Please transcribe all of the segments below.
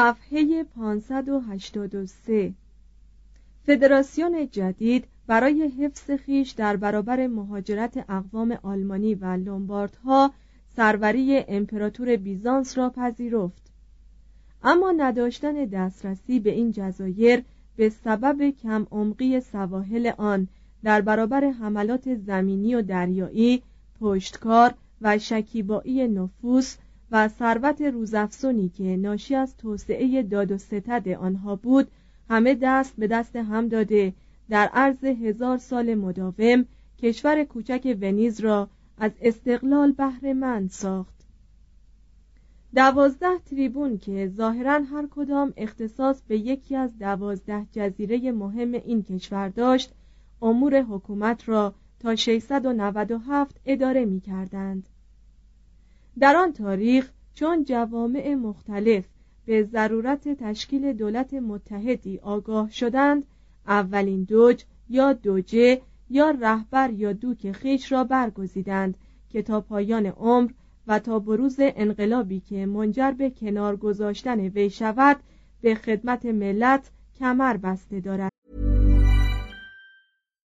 صفحه 583 فدراسیون جدید برای حفظ خیش در برابر مهاجرت اقوام آلمانی و لومباردها سروری امپراتور بیزانس را پذیرفت. اما نداشتن دسترسی به این جزایر به سبب کم عمقی سواحل آن در برابر حملات زمینی و دریایی پشتکار و شکیبایی نفوس و ثروت روزافزونی که ناشی از توسعه داد و ستد آنها بود همه دست به دست هم داده در عرض هزار سال مداوم کشور کوچک ونیز را از استقلال بهرهمند ساخت دوازده تریبون که ظاهرا هر کدام اختصاص به یکی از دوازده جزیره مهم این کشور داشت امور حکومت را تا 697 اداره می کردند. در آن تاریخ چون جوامع مختلف به ضرورت تشکیل دولت متحدی آگاه شدند اولین دوج یا دوجه یا رهبر یا دوک خیش را برگزیدند که تا پایان عمر و تا بروز انقلابی که منجر به کنار گذاشتن وی شود به خدمت ملت کمر بسته دارد.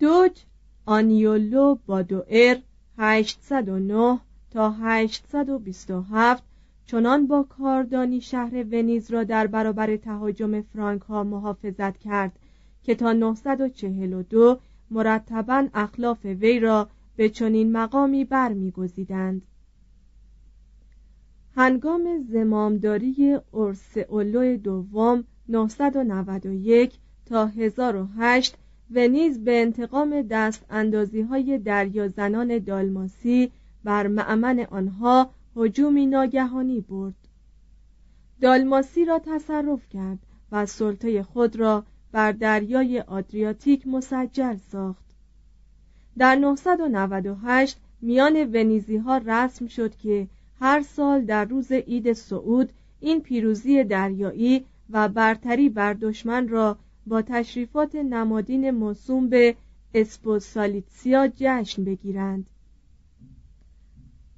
دوج آنیولو بادوئر 809 تا 827 چنان با کاردانی شهر ونیز را در برابر تهاجم فرانک ها محافظت کرد که تا 942 مرتبا اخلاف وی را به چنین مقامی برمیگزیدند. هنگام زمامداری اورسئولو دوم 991 تا 1008 ونیز به انتقام دست اندازی های دریا زنان دالماسی بر معمن آنها هجومی ناگهانی برد. دالماسی را تصرف کرد و سلطه خود را بر دریای آدریاتیک مسجل ساخت. در 998 میان ونیزی ها رسم شد که هر سال در روز عید سعود این پیروزی دریایی و برتری بر دشمن را با تشریفات نمادین موسوم به اسپوسالیتسیا جشن بگیرند.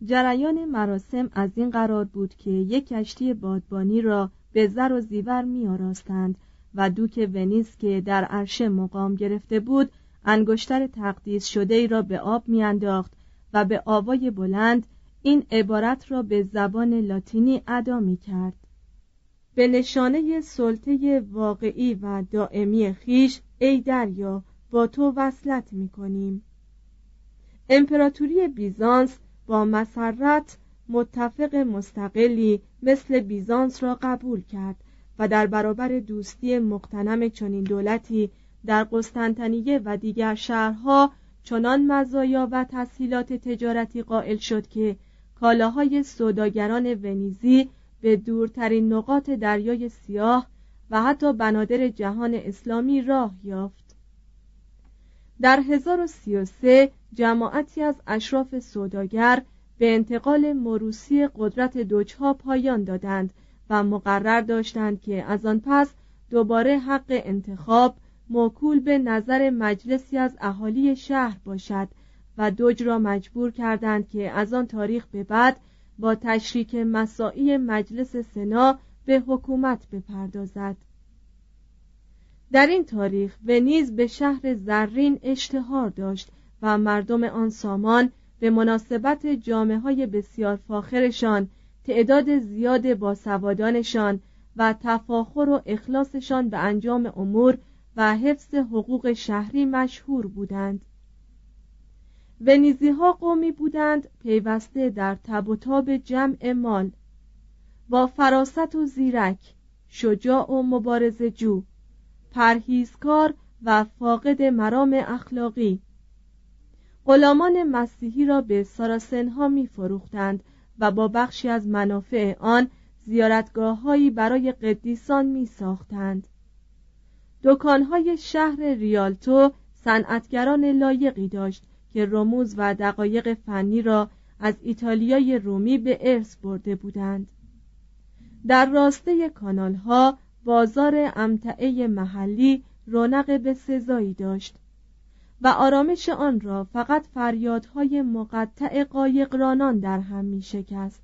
جریان مراسم از این قرار بود که یک کشتی بادبانی را به زر و زیور می آراستند و دوک ونیز که در عرشه مقام گرفته بود انگشتر تقدیس شده ای را به آب میانداخت و به آوای بلند این عبارت را به زبان لاتینی ادا می کرد به نشانه سلطه واقعی و دائمی خیش ای دریا با تو وصلت می کنیم امپراتوری بیزانس با مسرت متفق مستقلی مثل بیزانس را قبول کرد و در برابر دوستی مقتنم چنین دولتی در قسطنطنیه و دیگر شهرها چنان مزایا و تسهیلات تجارتی قائل شد که کالاهای سوداگران ونیزی به دورترین نقاط دریای سیاه و حتی بنادر جهان اسلامی راه یافت. در 1033 جماعتی از اشراف سوداگر به انتقال مروسی قدرت دوجها پایان دادند و مقرر داشتند که از آن پس دوباره حق انتخاب موکول به نظر مجلسی از اهالی شهر باشد و دوج را مجبور کردند که از آن تاریخ به بعد با تشریک مساعی مجلس سنا به حکومت بپردازد. در این تاریخ ونیز به شهر زرین اشتهار داشت و مردم آن سامان به مناسبت جامعه های بسیار فاخرشان تعداد زیاد باسوادانشان و تفاخر و اخلاصشان به انجام امور و حفظ حقوق شهری مشهور بودند. ونیزی ها قومی بودند پیوسته در تب و تاب جمع مال. با فراست و زیرک شجاع و مبارز جو پرهیزکار و فاقد مرام اخلاقی. غلامان مسیحی را به ساراسنها می فروختند و با بخشی از منافع آن زیارتگاه برای قدیسان می ساختند دکانهای شهر ریالتو صنعتگران لایقی داشت که رموز و دقایق فنی را از ایتالیای رومی به ارث برده بودند. در راسته کانال ها بازار امتعه محلی رونق به سزایی داشت و آرامش آن را فقط فریادهای مقطع قایقرانان در هم می شکست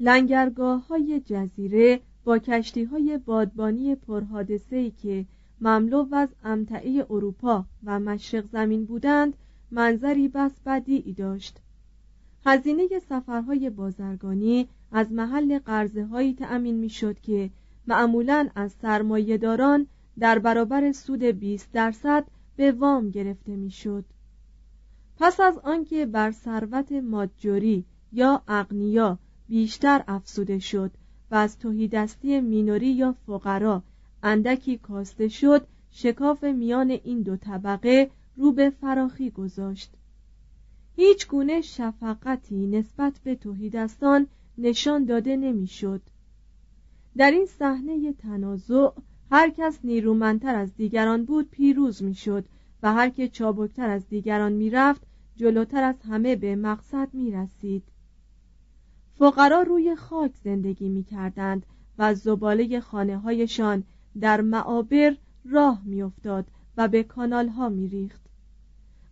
لنگرگاه های جزیره با کشتی های بادبانی پرحادثه‌ای که مملو از امتعه اروپا و مشرق زمین بودند منظری بس بدیعی داشت هزینه سفرهای بازرگانی از محل قرضه هایی تأمین می شد که معمولا از سرمایهداران در برابر سود 20 درصد به وام گرفته می‌شد. پس از آنکه بر ثروت مادجوری یا اغنیا بیشتر افسوده شد و از توهیدستی مینوری یا فقرا اندکی کاسته شد شکاف میان این دو طبقه رو به فراخی گذاشت هیچ گونه شفقتی نسبت به توهیدستان نشان داده نمی‌شد. در این صحنه تنازع هر کس نیرومندتر از دیگران بود پیروز می‌شد و هر که چابکتر از دیگران می‌رفت جلوتر از همه به مقصد می رسید. فقرا روی خاک زندگی می کردند و زباله خانه هایشان در معابر راه میافتاد و به کانال ها می ریخت.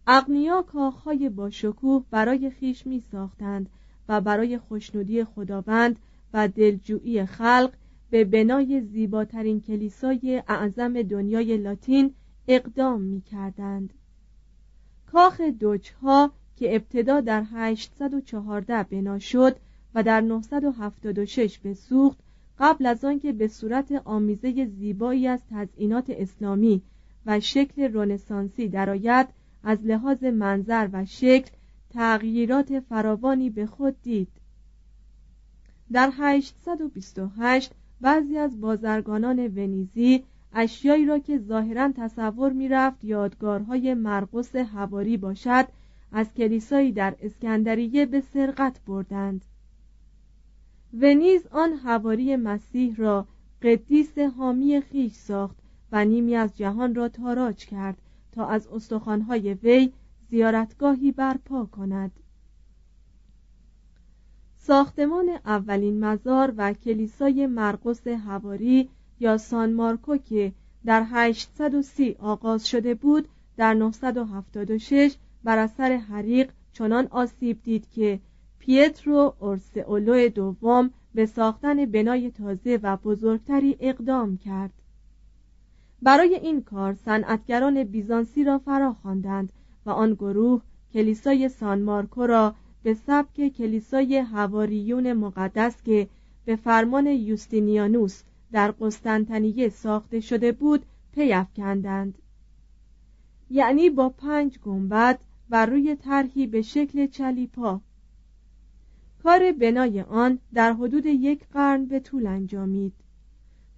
اغنیا کاخهای با شکوه برای خیش می ساختند و برای خوشنودی خداوند و دلجویی خلق به بنای زیباترین کلیسای اعظم دنیای لاتین اقدام می کردند. کاخ دوچها که ابتدا در 814 بنا شد و در 976 به سوخت قبل از آنکه به صورت آمیزه زیبایی از تزئینات اسلامی و شکل رنسانسی درآید از لحاظ منظر و شکل تغییرات فراوانی به خود دید. در 828 بعضی از بازرگانان ونیزی اشیایی را که ظاهرا تصور می‌رفت یادگارهای مرقس هواری باشد از کلیسایی در اسکندریه به سرقت بردند. ونیز آن هواری مسیح را قدیس حامی خیش ساخت و نیمی از جهان را تاراج کرد تا از استخوانهای وی زیارتگاهی برپا کند. ساختمان اولین مزار و کلیسای مرقس هواری یا سان مارکو که در 830 آغاز شده بود در 976 بر اثر حریق چنان آسیب دید که پیترو اورسئولو دوم به ساختن بنای تازه و بزرگتری اقدام کرد. برای این کار صنعتگران بیزانسی را فرا خواندند و آن گروه کلیسای سان مارکو را به سبک کلیسای هواریون مقدس که به فرمان یوستینیانوس در قسطنطنیه ساخته شده بود پیافکندند یعنی با پنج گنبد بر روی طرحی به شکل چلیپا. کار بنای آن در حدود یک قرن به طول انجامید.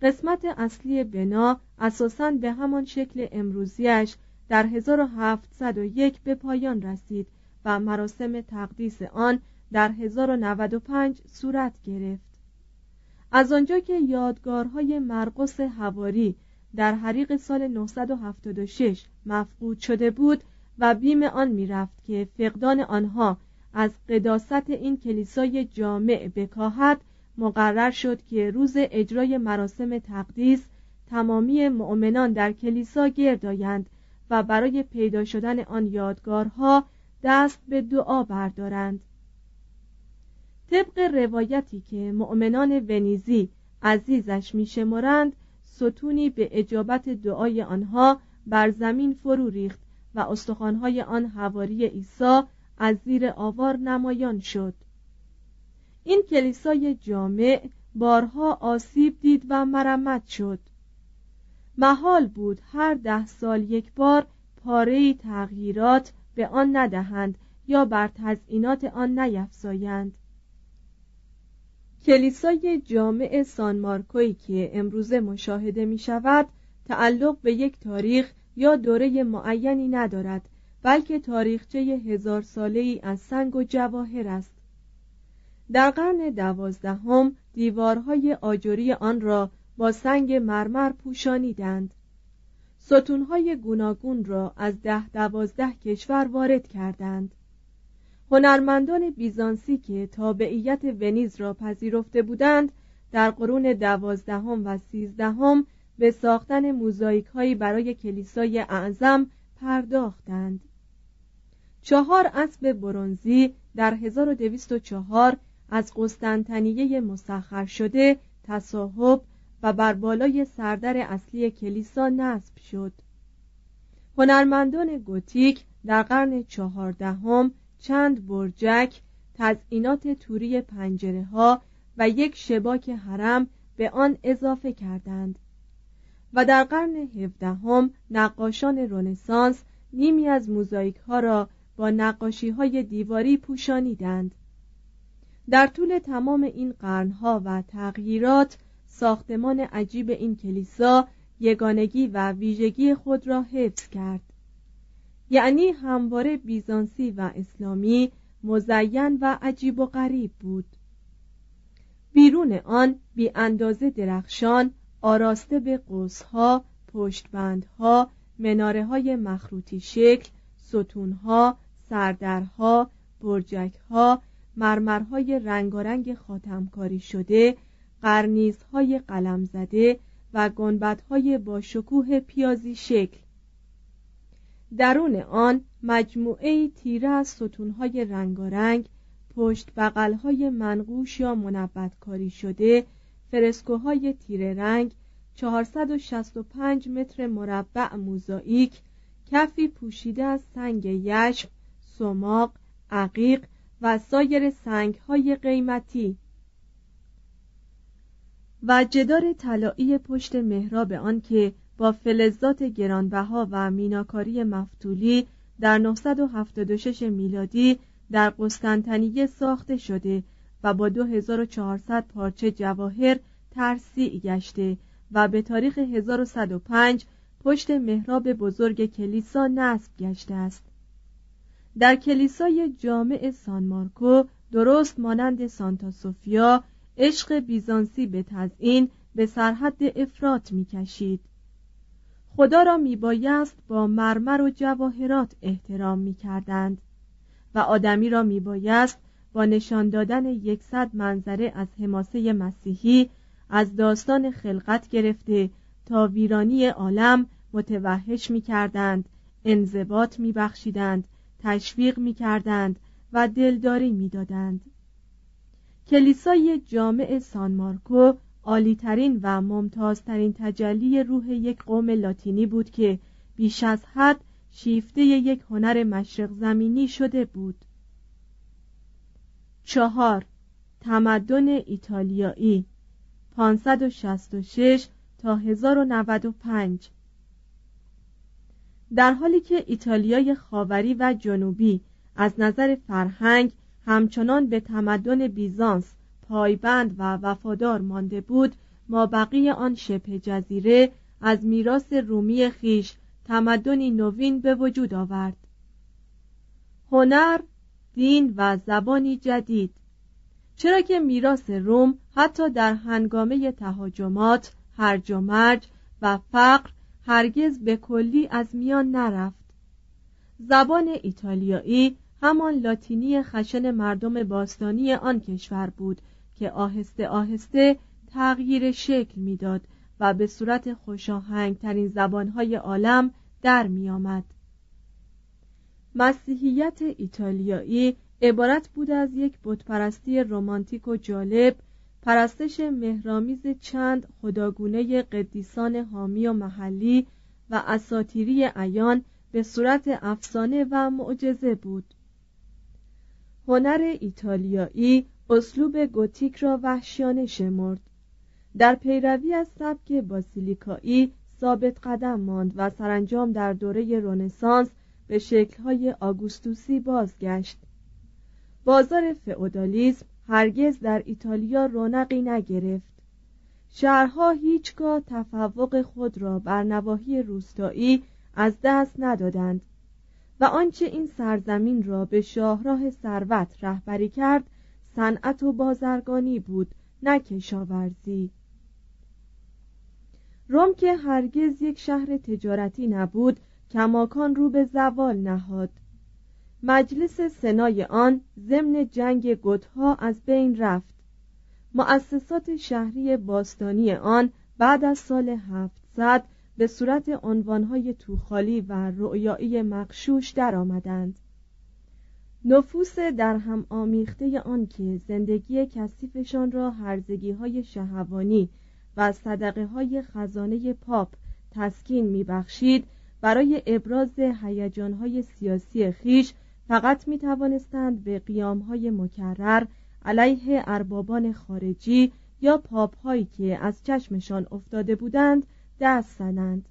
قسمت اصلی بنا اساساً به همان شکل امروزیش در 1701 به پایان رسید و مراسم تقدیس آن در 1095 صورت گرفت. از آنجا که یادگارهای مرقس هواری در حریق سال 976 مفقود شده بود و بیم آن می‌رفت که فقدان آنها از قداست این کلیسای جامع بکاهد مقرر شد که روز اجرای مراسم تقدیس تمامی مؤمنان در کلیسا گردایند و برای پیدا شدن آن یادگارها دست به دعا بردارند. طبق روایتی که مؤمنان ونیزی عزیزش میشمرند ستونی به اجابت دعای آنها بر زمین فرو ریخت و استخوانهای آن حواری عیسی از زیر آوار نمایان شد. این کلیسای جامع بارها آسیب دید و مرمت شد. محال بود هر ده سال یک بار پاره تغییرات به آن ندهند یا بر تزئینات آن نیفزایند. کلیسای جامع سان مارکوی که امروزه مشاهده می شود تعلق به یک تاریخ یا دوره معینی ندارد بلکه تاریخچه هزار ساله ای از سنگ و جواهر است. در قرن دوازدهم دیوارهای آجری آن را با سنگ مرمر پوشانیدند. ستونهای گوناگون را از ده دوازده کشور وارد کردند. هنرمندان بیزانسی که تابعیت ونیز را پذیرفته بودند در قرون دوازدهم و سیزدهم به ساختن موزاییک برای کلیسای اعظم پرداختند. چهار اسب برونزی در 1204 از قسطنطنیه مسخر شده تصاحب و بر بالای سردر اصلی کلیسا نصب شد. هنرمندان گوتیک در قرن چهاردهم چند برجک تزئینات توری پنجره ها و یک شباک حرم به آن اضافه کردند و در قرن هفدهم نقاشان رونسانس نیمی از موزاییک ها را با نقاشی های دیواری پوشانیدند. در طول تمام این قرنها و تغییرات ساختمان عجیب این کلیسا یگانگی و ویژگی خود را حفظ کرد. یعنی همواره بیزانسی و اسلامی مزین و عجیب و غریب بود. بیرون آن بی اندازه درخشان آراسته به قوسها پشتبندها مناره های مخروطی شکل ستونها سردرها برجکها مرمرهای رنگارنگ خاتمکاری شده قرنیزهای قلم زده و گنبدهای با شکوه پیازی شکل. درون آن مجموعه تیره از ستونهای رنگارنگ پشت بغلهای منقوش یا منبت کاری شده فرسکوهای تیره رنگ 465 متر مربع موزاییک کفی پوشیده از سنگ یشم سماق عقیق و سایر سنگهای قیمتی. و جدار طلایی پشت محراب آن که با فلزات گرانبها و میناکاری مفتولی در 976 میلادی در قسطنطنیه ساخته شده و با 2400 پارچه جواهر ترسیع گشته و به تاریخ 1105 پشت محراب بزرگ کلیسا نصب گشته است. در کلیسای جامع سان مارکو درست مانند سانتا سوفیا عشق بیزانسی به تزئین به سرحد افراط می‌کشید. خدا را میبایست با مرمر و جواهرات احترام می‌کردند و آدمی را میبایست با نشان دادن یکصد منظره از حماسه مسیحی از داستان خلقت گرفته تا ویرانی عالم متوحش می کردند انضباط می بخشیدند تشویق می کردند و دلداری می دادند. کلیسای جامع سان مارکو عالیترین و ممتازترین تجلی روح یک قوم لاتینی بود که بیش از حد شیفته یک هنر مشرق زمینی شده بود چهار تمدن ایتالیایی 566 تا 1095 در حالی که ایتالیای خاوری و جنوبی از نظر فرهنگ همچنان به تمدن بیزانس پایبند و وفادار مانده بود ما بقیه آن شبه جزیره از میراث رومی خیش تمدنی نوین به وجود آورد. هنر دین و زبانی جدید. چرا که میراث روم حتی در هنگامه تهاجمات هرج و مرج و فقر هرگز به کلی از میان نرفت زبان ایتالیایی همان لاتینی خشن مردم باستانی آن کشور بود که آهسته آهسته تغییر شکل می‌داد و به صورت خوشاهنگ ترین زبانهای عالم در می آمد. مسیحیت ایتالیایی عبارت بود از یک بتپرستی رمانتیک و جالب پرستش مهرامیز چند خداگونه قدیسان حامی و محلی و اساتیری عیان به صورت افسانه و معجزه بود. هنر ایتالیایی اسلوب گوتیک را وحشیانه شمرد. در پیروی از سبک باسیلیکایی ثابت قدم ماند و سرانجام در دوره رنسانس به شکلهای آگوستوسی بازگشت. بازار فئودالیسم هرگز در ایتالیا رونقی نگرفت. شهرها هیچگاه تفوق خود را بر نواحی روستایی از دست ندادند و آنچه این سرزمین را به شاهراه ثروت رهبری کرد صنعت و بازرگانی بود نه کشاورزی. روم که هرگز یک شهر تجارتی نبود کماکان رو به زوال نهاد. مجلس سنای آن ضمن جنگ گدها از بین رفت مؤسسات شهری باستانی آن بعد از سال 700 به صورت عنوانهای توخالی و رؤیایی مقشوش درآمدند. نفوس در هم آمیخته آن که زندگی کثیفشان را هرزگی های شهوانی و صدقه های خزانه پاپ تسکین میبخشید برای ابراز هیجان سیاسی خیش فقط می توانستند به قیام های مکرر علیه اربابان خارجی یا پاپ هایی که از چشمشان افتاده بودند دست زنند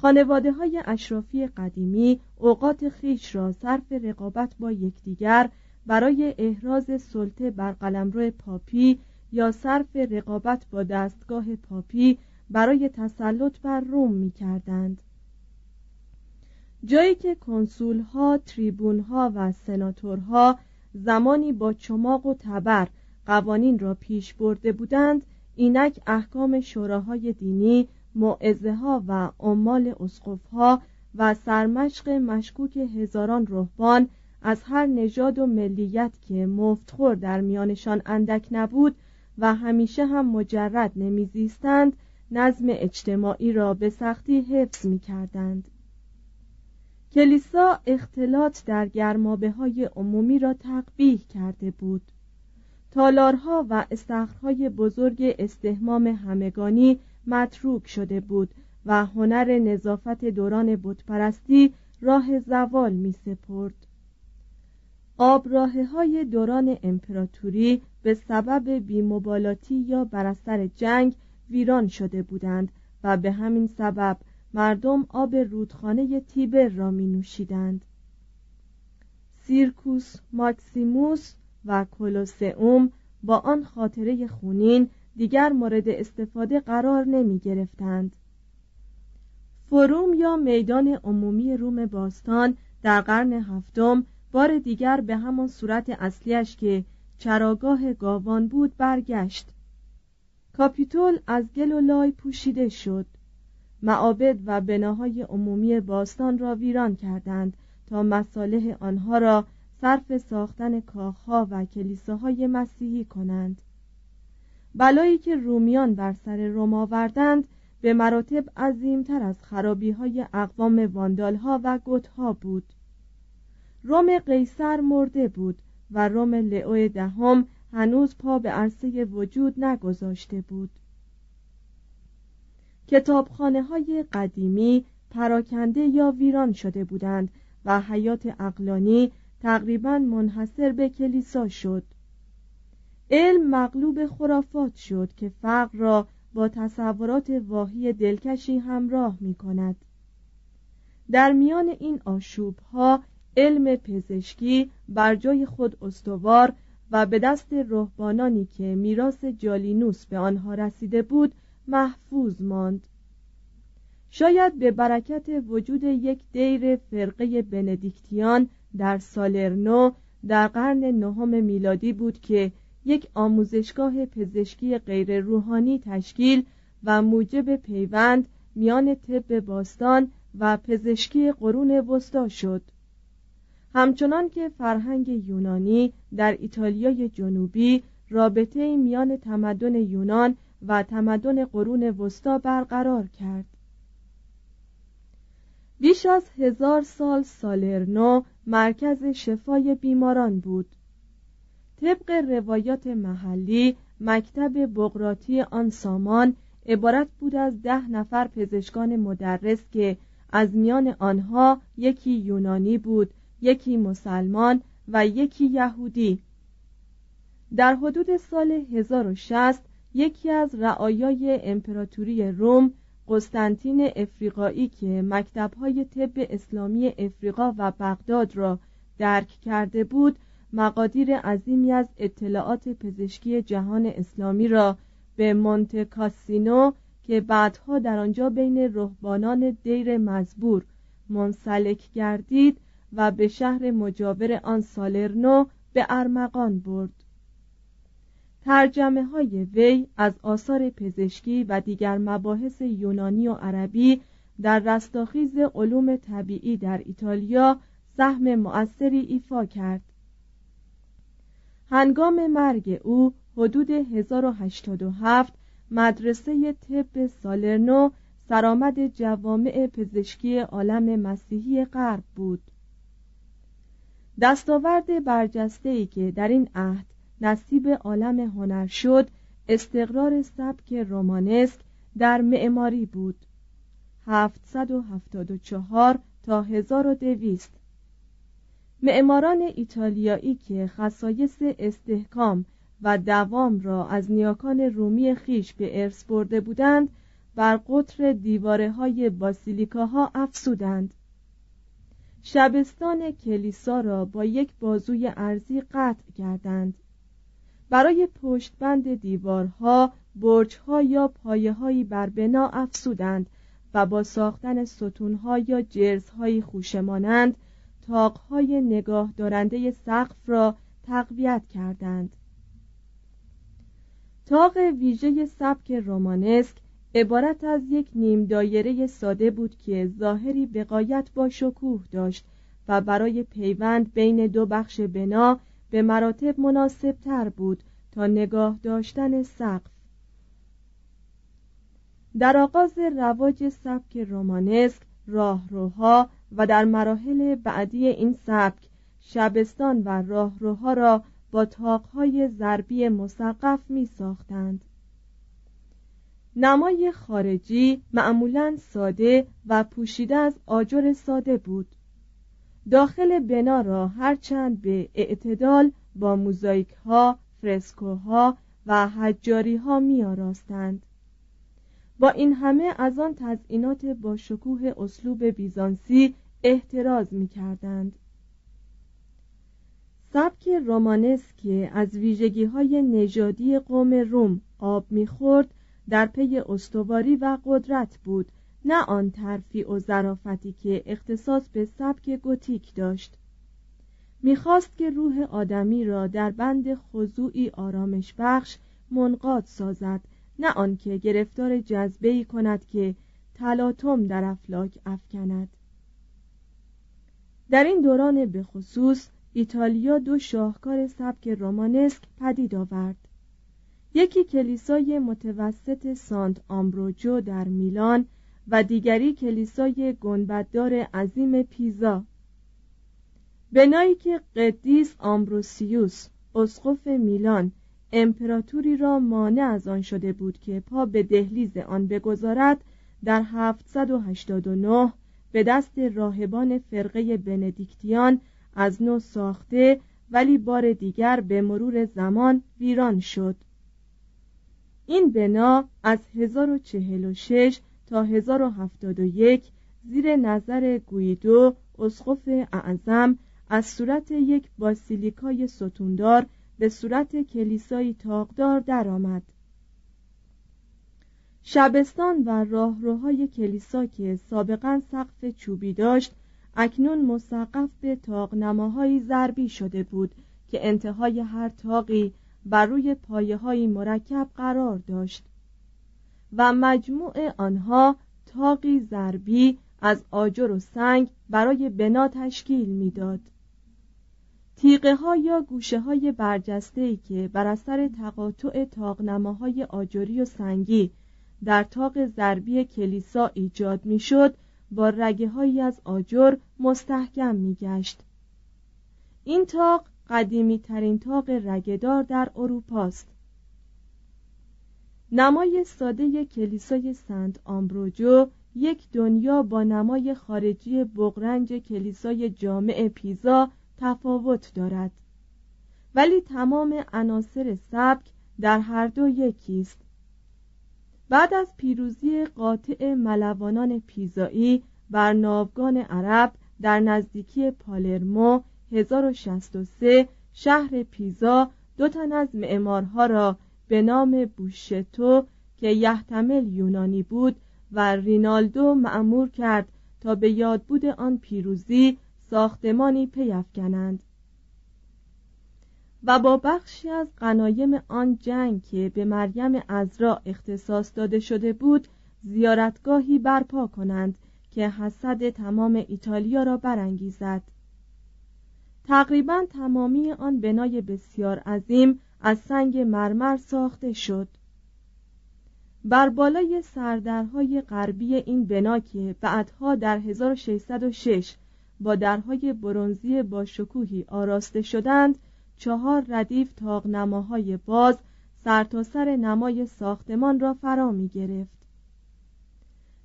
خانواده های اشرافی قدیمی اوقات خیش را صرف رقابت با یکدیگر برای احراز سلطه بر قلمرو پاپی یا صرف رقابت با دستگاه پاپی برای تسلط بر روم می کردند. جایی که کنسول ها، تریبون ها و سناتورها زمانی با چماق و تبر قوانین را پیش برده بودند اینک احکام شوراهای دینی معزه ها و عمال اسقف ها و سرمشق مشکوک هزاران رهبان از هر نژاد و ملیت که مفتخور در میانشان اندک نبود و همیشه هم مجرد نمیزیستند نظم اجتماعی را به سختی حفظ می کردند. کلیسا اختلاط در گرمابه های عمومی را تقبیح کرده بود. تالارها و استخرهای بزرگ استهمام همگانی متروک شده بود و هنر نظافت دوران بتپرستی راه زوال می سپرد آبراهه های دوران امپراتوری به سبب بیمبالاتی یا بر جنگ ویران شده بودند و به همین سبب مردم آب رودخانه تیبر را می نوشیدند سیرکوس ماکسیموس و کولوسئوم با آن خاطره خونین دیگر مورد استفاده قرار نمی گرفتند فروم یا میدان عمومی روم باستان در قرن هفتم بار دیگر به همان صورت اصلیش که چراگاه گاوان بود برگشت. کاپیتول از گل و لای پوشیده شد. معابد و بناهای عمومی باستان را ویران کردند تا مصالح آنها را صرف ساختن کاخها و کلیساهای مسیحی کنند. بلایی که رومیان بر سر روم آوردند به مراتب عظیمتر از خرابی های اقوام واندال ها و گوت ها بود. روم قیصر مرده بود و روم لئو دهم هنوز پا به عرصه وجود نگذاشته بود. کتابخانه های قدیمی پراکنده یا ویران شده بودند و حیات اقلانی تقریبا منحصر به کلیسا شد. علم مغلوب خرافات شد که فقر را با تصورات واهی دلکشی همراه می کند در میان این آشوب ها علم پزشکی بر جای خود استوار و به دست رهبانانی که میراث جالینوس به آنها رسیده بود محفوظ ماند. شاید به برکت وجود یک دیر فرقه بندیکتیان در سالرنو در قرن نهم میلادی بود که یک آموزشگاه پزشکی غیر روحانی تشکیل و موجب پیوند میان طب باستان و پزشکی قرون وسطا شد. همچنان که فرهنگ یونانی در ایتالیای جنوبی رابطه میان تمدن یونان و تمدن قرون وسطا برقرار کرد. بیش از هزار سال سالرنو مرکز شفای بیماران بود. طبق روایات محلی مکتب بغراتی آن سامان عبارت بود از ده نفر پزشکان مدرس که از میان آنها یکی یونانی بود یکی مسلمان و یکی یهودی. در حدود سال 1060 یکی از رعایای امپراتوری روم قسطنطین افریقایی که مکتبهای طب اسلامی افریقا و بغداد را درک کرده بود مقادیر عظیمی از اطلاعات پزشکی جهان اسلامی را به مونت کاسینو که بعدها در آنجا بین رهبانان دیر مزبور منسلک گردید و به شهر مجاور آن سالرنو به ارمغان برد. ترجمه های وی از آثار پزشکی و دیگر مباحث یونانی و عربی در رستاخیز علوم طبیعی در ایتالیا سهم مؤثری ایفا کرد. هنگام مرگ او حدود 1087 مدرسه طب سالرنو سرآمد جوامع پزشکی عالم مسیحی غرب بود. دستاورد برجسته ای که در این عهد نصیب عالم هنر شد استقرار سبک رومانسک در معماری بود. 774 تا 1200 معماران ایتالیایی که خصایص استحکام و دوام را از نیاکان رومی خیش به ارث برده بودند بر قطر دیواره های باسیلیکاها افسودند شبستان کلیسا را با یک بازوی ارزی قطع کردند. برای پشتبند دیوارها برجها یا پایه بر بنا افسودند و با ساختن ستونها یا جرزهایی خوشمانند تاقهای نگاه دارنده سقف را تقویت کردند. تاق ویژه سبک رومانسک عبارت از یک نیم دایره ساده بود که ظاهری بقایت با شکوه داشت و برای پیوند بین دو بخش بنا به مراتب مناسب تر بود تا نگاه داشتن سقف. در آغاز رواج سبک رومانسک راهروها و در مراحل بعدی این سبک شبستان و راهروها را با تاقهای ضربی مسقف می ساختند نمای خارجی معمولا ساده و پوشیده از آجر ساده بود. داخل بنا را هرچند به اعتدال با موزایک ها، فرسکوها و حجاری ها می آراستند. با این همه از آن تزئینات با شکوه اسلوب بیزانسی احتراز می کردند. سبک رومانسکی از ویژگی های نژادی قوم روم آب می‌خورد در پی استواری و قدرت بود نه آن ترفیع و ظرافتی که اختصاص به سبک گوتیک داشت. می‌خواست که روح آدمی را در بند خضوعی آرامش بخش منقاد سازد نه آنکه گرفتار جذبه کند که تلاطم در افلاک افکند. در این دوران به خصوص ایتالیا دو شاهکار سبک رومانسک پدید آورد. یکی کلیسای متوسط سانت آمبروجو در میلان و دیگری کلیسای گنبددار عظیم پیزا. بنایی که قدیس آمبروسیوس اسقف میلان امپراتوری را مانع از آن شده بود که پا به دهلیز آن بگذارد در 789 به دست راهبان فرقه بندیکتیان از نو ساخته ولی بار دیگر به مرور زمان ویران شد. این بنا از 1046 تا 1071 زیر نظر گویدو اسقف اعظم از صورت یک باسیلیکای ستوندار به صورت کلیسایی تاقدار درآمد. شبستان و راهروهای کلیسا که سابقا سقف چوبی داشت اکنون مسقف به تاقنماهایی ضربی شده بود که انتهای هر تاقی بر روی پایه های مرکب قرار داشت و مجموع آنها تاقی ضربی از آجر و سنگ برای بنا تشکیل می‌داد. تیغه ها یا گوشه های برجسته ای که بر اثر تقاطع تاقنماهای آجری و سنگی در تاق ضربی کلیسا ایجاد می‌شد با رگه هایی از آجر مستحکم میگشت این تاق قدیمی ترین تاق رگدار در اروپاست نمای ساده کلیسای سنت آمبروجو یک دنیا با نمای خارجی بغرنج کلیسای جامع پیزا تفاوت دارد. ولی تمام عناصر سبک در هر دو یکی است. بعد از پیروزی قاطع ملوانان پیزایی بر ناوگان عرب در نزدیکی پالرمو 1063 شهر پیزا دو تن از معمارها را به نام بوشتو که یحتمل یونانی بود و رینالدو معمور کرد تا به یادبود آن پیروزی ساختمانی پیافکنند. و با بخشی از غنایم آن جنگ که به مریم ازرا اختصاص داده شده بود زیارتگاهی برپا کنند که حسد تمام ایتالیا را برانگیزد. تقریبا تمامی آن بنای بسیار عظیم از سنگ مرمر ساخته شد. بر بالای سردرهای غربی این بنا که بعدها در 1606 با درهای برونزی با شکوهی آراسته شدند چهار ردیف تاقنماهای باز سرتاسر سر نمای ساختمان را فرا می گرفت.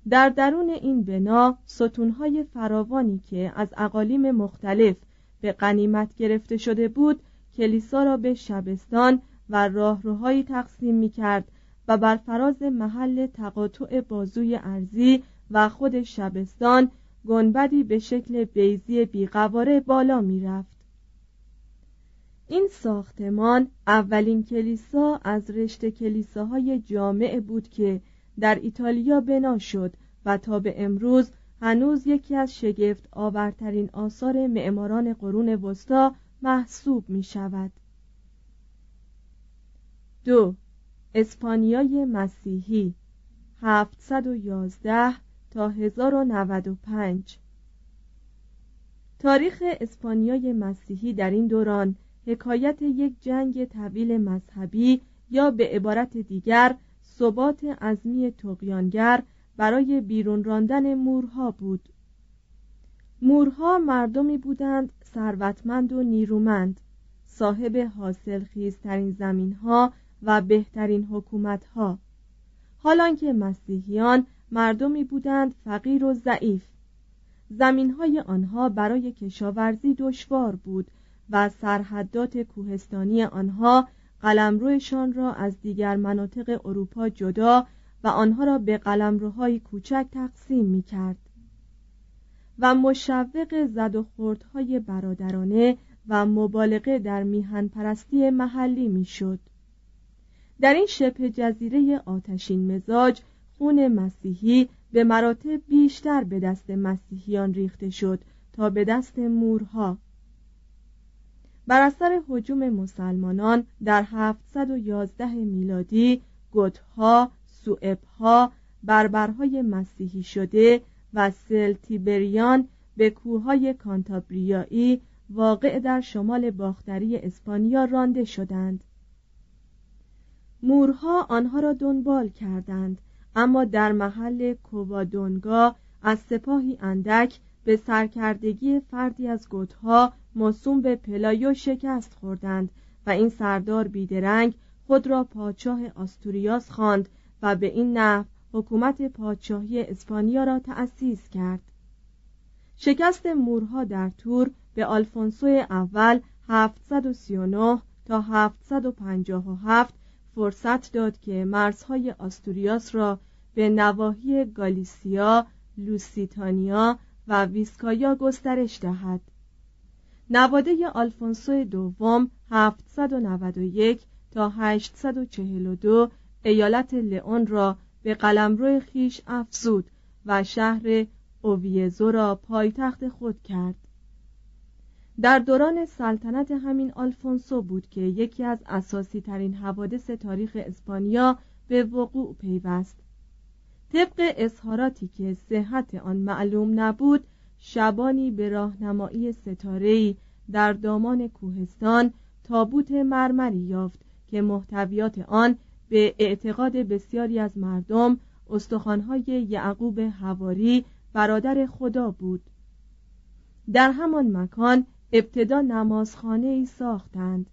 در درون این بنا ستونهای فراوانی که از اقالیم مختلف به قنیمت گرفته شده بود کلیسا را به شبستان و راهروهایی تقسیم می کرد و بر فراز محل تقاطع بازوی ارزی و خود شبستان گنبدی به شکل بیزی بیقواره بالا می رفت. این ساختمان اولین کلیسا از رشته کلیساهای جامع بود که در ایتالیا بنا شد و تا به امروز هنوز یکی از شگفت آورترین آثار معماران قرون وسطا محسوب می شود. دو اسپانیای مسیحی 711 تا 1095 تاریخ اسپانیای مسیحی در این دوران حکایت یک جنگ طویل مذهبی یا به عبارت دیگر ثبات عزمی تقیانگر برای بیرون راندن مورها بود مورها مردمی بودند ثروتمند و نیرومند. صاحب حاصل خیزترین زمین ها و بهترین حکومت ها حالانکه مسیحیان مردمی بودند فقیر و ضعیف. زمین های آنها برای کشاورزی دشوار بود و سرحدات کوهستانی آنها قلمروشان را از دیگر مناطق اروپا جدا و آنها را به قلمروهای کوچک تقسیم می کرد و مشوق زد و خوردهای برادرانه و مبالغه در میهن پرستی محلی می‌شد. در این شبه جزیره آتشین مزاج خون مسیحی به مراتب بیشتر به دست مسیحیان ریخته شد تا به دست مورها بر اثر حجوم مسلمانان در 711 میلادی گوتها، سوئبها، بربرهای مسیحی شده و سلتیبریان به کوههای کانتابریایی واقع در شمال باختری اسپانیا رانده شدند. مورها آنها را دنبال کردند اما در محل کووادونگا از سپاهی اندک به سرکردگی فردی از گوتها موسوم به پلایو شکست خوردند و این سردار بیدرنگ خود را پادشاه آستوریاس خواند و به این نحو حکومت پادشاهی اسپانیا را تأسیس کرد شکست مورها در تور به آلفونسو اول 739 تا 757 فرصت داد که مرزهای آستوریاس را به نواحی گالیسیا، لوسیتانیا و ویسکایا گسترش دهد. نواده آلفونسو دوم 791 تا 842 ایالت لئون را به قلمرو خیش افزود و شهر اوویزو را پایتخت خود کرد. در دوران سلطنت همین آلفونسو بود که یکی از اساسی ترین حوادث تاریخ اسپانیا به وقوع پیوست. طبق اظهاراتی که صحت آن معلوم نبود شبانی به راهنمایی ستاره‌ای در دامان کوهستان تابوت مرمری یافت که محتویات آن به اعتقاد بسیاری از مردم استخوانهای یعقوب هواری برادر خدا بود. در همان مکان ابتدا نمازخانه ای ساختند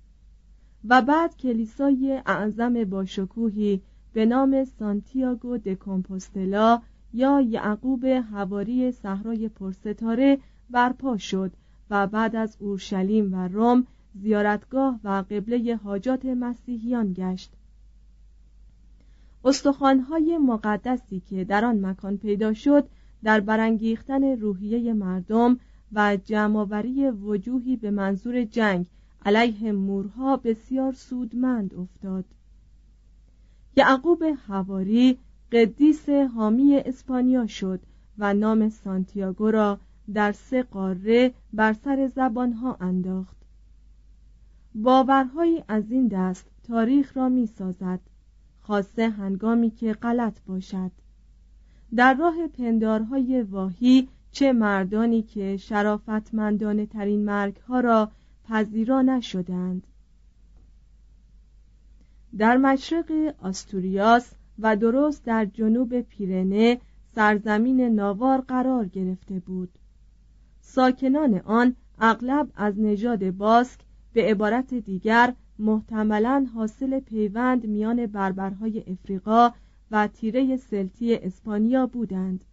و بعد کلیسای اعظم باشکوهی به نام سانتیاگو د کمپوستلا یا یعقوب هواری صحرای پرستاره برپا شد و بعد از اورشلیم و روم زیارتگاه و قبله حاجات مسیحیان گشت. استخوانهای مقدسی که در آن مکان پیدا شد در برانگیختن روحیه مردم و جمعآوری وجوهی به منظور جنگ علیه مورها بسیار سودمند افتاد. یعقوب هواری قدیس حامی اسپانیا شد و نام سانتیاگو را در سه قاره بر سر زبانها انداخت. باورهایی از این دست تاریخ را می سازد خاصه هنگامی که غلط باشد. در راه پندارهای واهی چه مردانی که شرافتمندانه ترین مرگ ها را پذیرا نشدند. در مشرق آستوریاس و درست در جنوب پیرنه سرزمین ناوار قرار گرفته بود. ساکنان آن اغلب از نژاد باسک به عبارت دیگر محتملا حاصل پیوند میان بربرهای افریقا و تیره سلتی اسپانیا بودند.